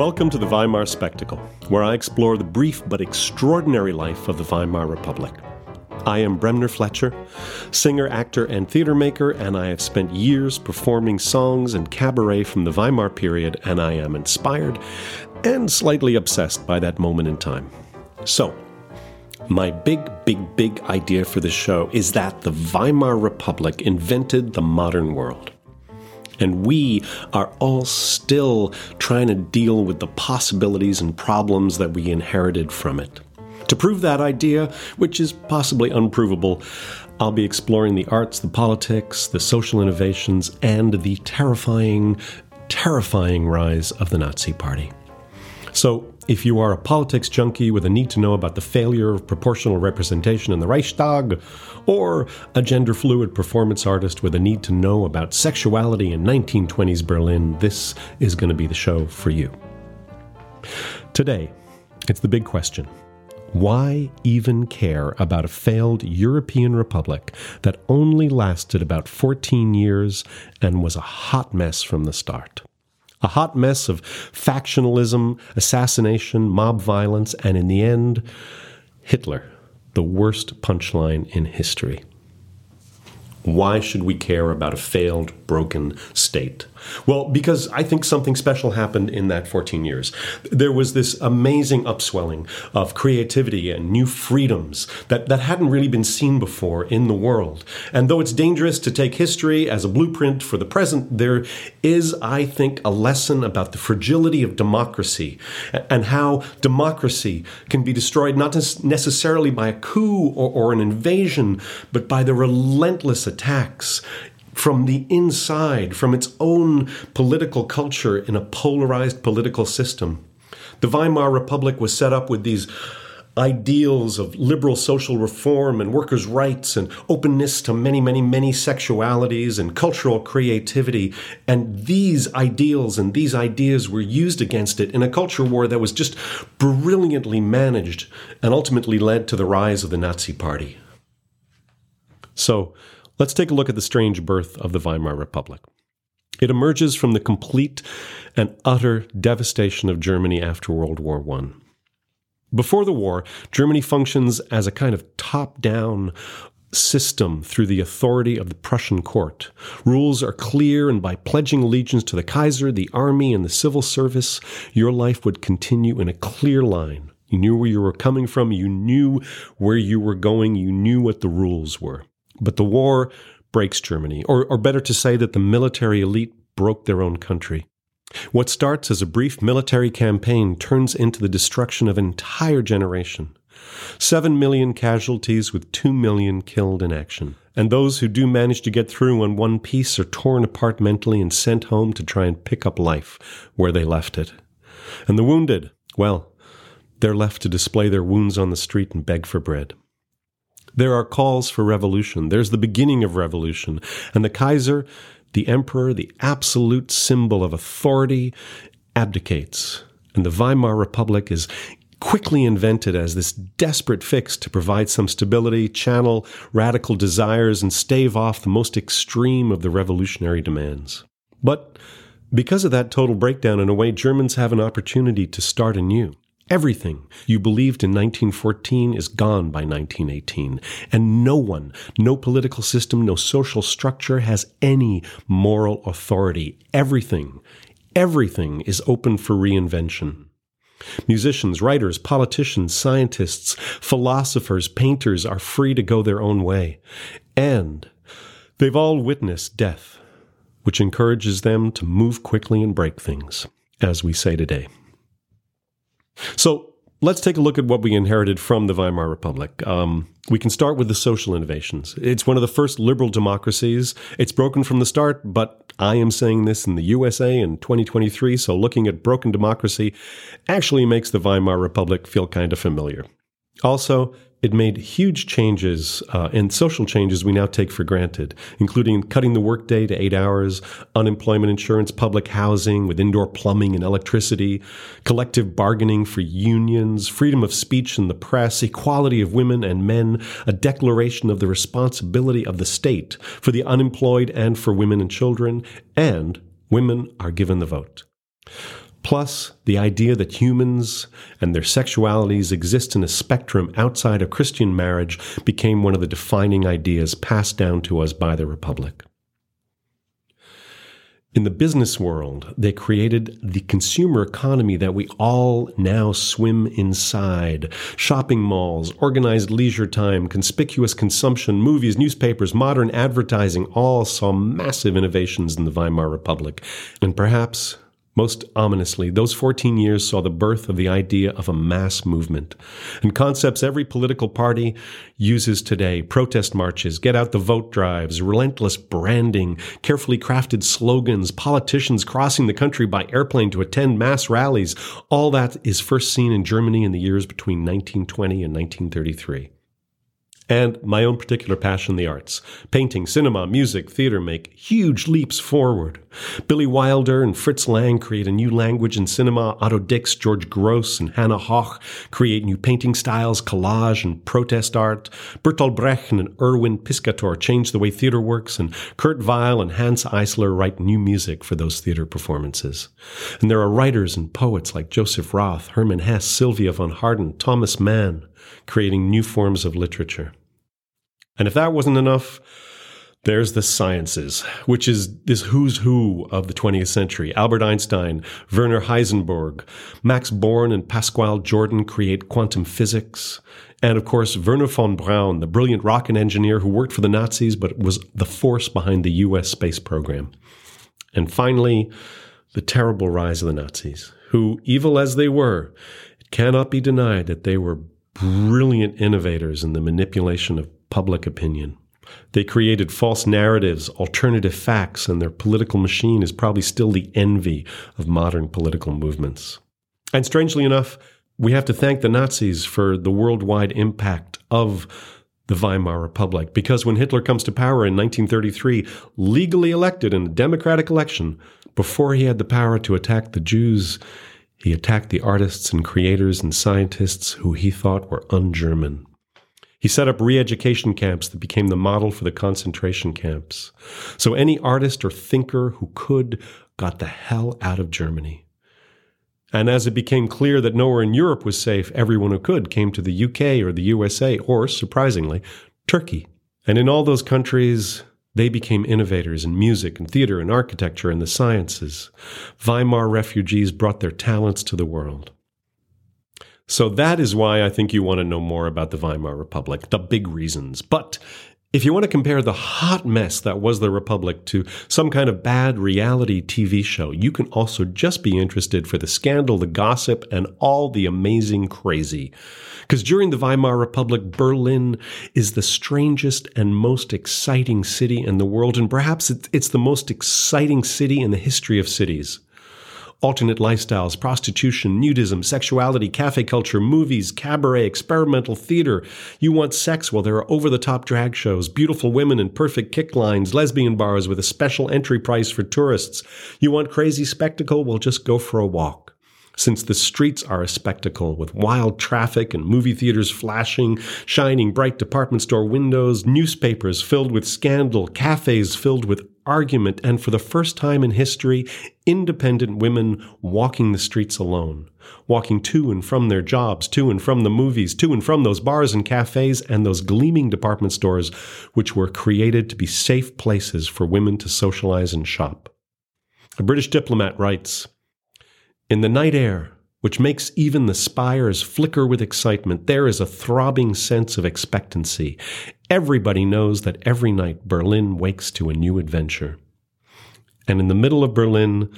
Welcome to the Weimar Spectacle, where I explore the brief but extraordinary life of the Weimar Republic. I am Bremner Fletcher, singer, actor, and theater maker, and I have spent years performing songs and cabaret from the Weimar period, and I am inspired and slightly obsessed by that moment in time. So, my big, big, big idea for this show is that the Weimar Republic invented the modern world. And we are all still trying to deal with the possibilities and problems that we inherited from it. To prove that idea, which is possibly unprovable, I'll be exploring the arts, the politics, the social innovations, and the terrifying, terrifying rise of the Nazi Party. So, if you are a politics junkie with a need to know about the failure of proportional representation in the Reichstag, or a gender fluid performance artist with a need to know about sexuality in 1920s Berlin, this is going to be the show for you. Today, it's the big question. Why even care about a failed European republic that only lasted about 14 years and was a hot mess from the start? A hot mess of factionalism, assassination, mob violence, and in the end, Hitler, the worst punchline in history. Why should we care about a failed, broken state? Well, because I think something special happened in that 14 years. There was this amazing upswelling of creativity and new freedoms that, that hadn't really been seen before in the world. And though it's dangerous to take history as a blueprint for the present, there is, I think, a lesson about the fragility of democracy and how democracy can be destroyed not necessarily by a coup or, or an invasion, but by the relentless attacks from the inside, from its own political culture in a polarized political system. The Weimar Republic was set up with these ideals of liberal social reform and workers' rights and openness to many, many, many sexualities and cultural creativity. And these ideals and these ideas were used against it in a culture war that was just brilliantly managed and ultimately led to the rise of the Nazi Party. So, Let's take a look at the strange birth of the Weimar Republic. It emerges from the complete and utter devastation of Germany after World War I. Before the war, Germany functions as a kind of top down system through the authority of the Prussian court. Rules are clear, and by pledging allegiance to the Kaiser, the army, and the civil service, your life would continue in a clear line. You knew where you were coming from, you knew where you were going, you knew what the rules were. But the war breaks Germany, or, or better to say that the military elite broke their own country. What starts as a brief military campaign turns into the destruction of an entire generation. Seven million casualties with two million killed in action. And those who do manage to get through in one piece are torn apart mentally and sent home to try and pick up life where they left it. And the wounded, well, they're left to display their wounds on the street and beg for bread. There are calls for revolution. There's the beginning of revolution. And the Kaiser, the emperor, the absolute symbol of authority, abdicates. And the Weimar Republic is quickly invented as this desperate fix to provide some stability, channel radical desires, and stave off the most extreme of the revolutionary demands. But because of that total breakdown, in a way, Germans have an opportunity to start anew. Everything you believed in 1914 is gone by 1918. And no one, no political system, no social structure has any moral authority. Everything, everything is open for reinvention. Musicians, writers, politicians, scientists, philosophers, painters are free to go their own way. And they've all witnessed death, which encourages them to move quickly and break things, as we say today. So let's take a look at what we inherited from the Weimar Republic. Um, we can start with the social innovations. It's one of the first liberal democracies. It's broken from the start, but I am saying this in the USA in 2023, so looking at broken democracy actually makes the Weimar Republic feel kind of familiar. Also, it made huge changes uh, and social changes we now take for granted, including cutting the workday to eight hours, unemployment insurance, public housing with indoor plumbing and electricity, collective bargaining for unions, freedom of speech in the press, equality of women and men, a declaration of the responsibility of the state for the unemployed and for women and children, and women are given the vote. Plus, the idea that humans and their sexualities exist in a spectrum outside of Christian marriage became one of the defining ideas passed down to us by the Republic. In the business world, they created the consumer economy that we all now swim inside. Shopping malls, organized leisure time, conspicuous consumption, movies, newspapers, modern advertising all saw massive innovations in the Weimar Republic. And perhaps most ominously, those 14 years saw the birth of the idea of a mass movement and concepts every political party uses today protest marches, get out the vote drives, relentless branding, carefully crafted slogans, politicians crossing the country by airplane to attend mass rallies. All that is first seen in Germany in the years between 1920 and 1933 and my own particular passion, the arts. Painting, cinema, music, theater make huge leaps forward. Billy Wilder and Fritz Lang create a new language in cinema. Otto Dix, George Grosz, and Hannah Höch create new painting styles, collage, and protest art. Bertolt Brecht and Erwin Piscator change the way theater works, and Kurt Weill and Hanns Eisler write new music for those theater performances. And there are writers and poets like Joseph Roth, Hermann Hesse, Sylvia von Harden, Thomas Mann, creating new forms of literature. And if that wasn't enough, there's the sciences, which is this who's who of the 20th century. Albert Einstein, Werner Heisenberg, Max Born, and Pascual Jordan create quantum physics. And of course, Wernher von Braun, the brilliant rocket engineer who worked for the Nazis but was the force behind the US space program. And finally, the terrible rise of the Nazis, who, evil as they were, it cannot be denied that they were brilliant innovators in the manipulation of public opinion. They created false narratives, alternative facts, and their political machine is probably still the envy of modern political movements. And strangely enough, we have to thank the Nazis for the worldwide impact of the Weimar Republic, because when Hitler comes to power in 1933, legally elected in a democratic election, before he had the power to attack the Jews, he attacked the artists and creators and scientists who he thought were un German. He set up re education camps that became the model for the concentration camps. So any artist or thinker who could got the hell out of Germany. And as it became clear that nowhere in Europe was safe, everyone who could came to the UK or the USA or, surprisingly, Turkey. And in all those countries, they became innovators in music and theater and architecture and the sciences. Weimar refugees brought their talents to the world. So that is why I think you want to know more about the Weimar Republic, the big reasons. But if you want to compare the hot mess that was the Republic to some kind of bad reality TV show, you can also just be interested for the scandal, the gossip, and all the amazing crazy. Because during the Weimar Republic, Berlin is the strangest and most exciting city in the world, and perhaps it's the most exciting city in the history of cities alternate lifestyles, prostitution, nudism, sexuality, cafe culture, movies, cabaret, experimental theater. You want sex? Well, there are over the top drag shows, beautiful women in perfect kick lines, lesbian bars with a special entry price for tourists. You want crazy spectacle? Well, just go for a walk since the streets are a spectacle with wild traffic and movie theaters flashing, shining bright department store windows, newspapers filled with scandal, cafes filled with argument, and for the first time in history, independent women walking the streets alone, walking to and from their jobs, to and from the movies, to and from those bars and cafes and those gleaming department stores which were created to be safe places for women to socialize and shop. A British diplomat writes, in the night air, which makes even the spires flicker with excitement, there is a throbbing sense of expectancy. Everybody knows that every night Berlin wakes to a new adventure. And in the middle of Berlin,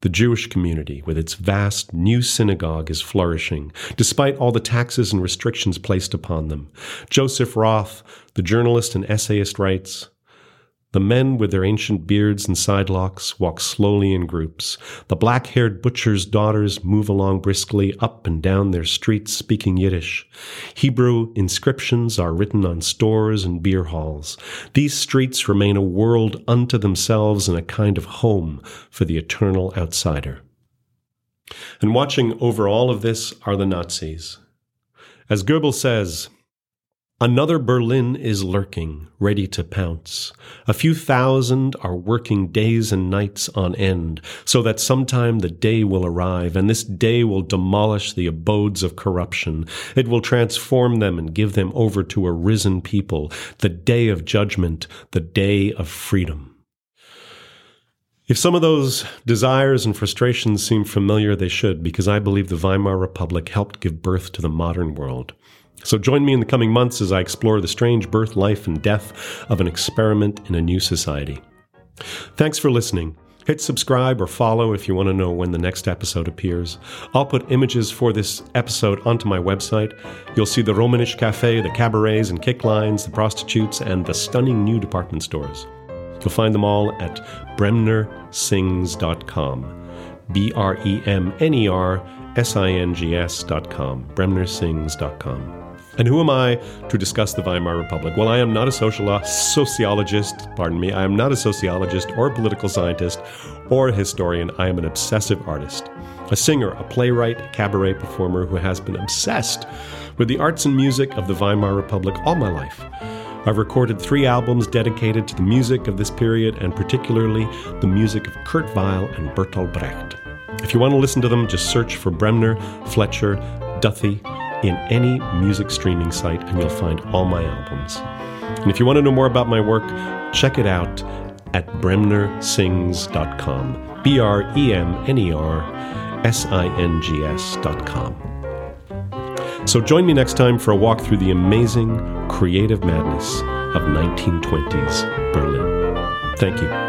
the Jewish community, with its vast new synagogue, is flourishing, despite all the taxes and restrictions placed upon them. Joseph Roth, the journalist and essayist, writes the men with their ancient beards and sidelocks walk slowly in groups. The black haired butchers' daughters move along briskly up and down their streets speaking Yiddish. Hebrew inscriptions are written on stores and beer halls. These streets remain a world unto themselves and a kind of home for the eternal outsider. And watching over all of this are the Nazis. As Goebbels says, Another Berlin is lurking, ready to pounce. A few thousand are working days and nights on end, so that sometime the day will arrive, and this day will demolish the abodes of corruption. It will transform them and give them over to a risen people, the day of judgment, the day of freedom. If some of those desires and frustrations seem familiar, they should, because I believe the Weimar Republic helped give birth to the modern world. So join me in the coming months as I explore the strange birth, life, and death of an experiment in a new society. Thanks for listening. Hit subscribe or follow if you want to know when the next episode appears. I'll put images for this episode onto my website. You'll see the Romanish Cafe, the cabarets and kick lines, the prostitutes, and the stunning new department stores. You'll find them all at bremnersings.com. B R E M N E R S I N G S.com. bremnersings.com. And who am I to discuss the Weimar Republic? Well, I am not a sociologist, pardon me, I am not a sociologist or a political scientist or a historian. I am an obsessive artist, a singer, a playwright, cabaret performer who has been obsessed with the arts and music of the Weimar Republic all my life. I've recorded three albums dedicated to the music of this period, and particularly the music of Kurt Weill and Bertolt Brecht. If you want to listen to them, just search for Bremner, Fletcher, Duthie, in any music streaming site, and you'll find all my albums. And if you want to know more about my work, check it out at bremnersings.com. B R E M N E R S I N G S.com. So join me next time for a walk through the amazing creative madness of 1920s Berlin. Thank you.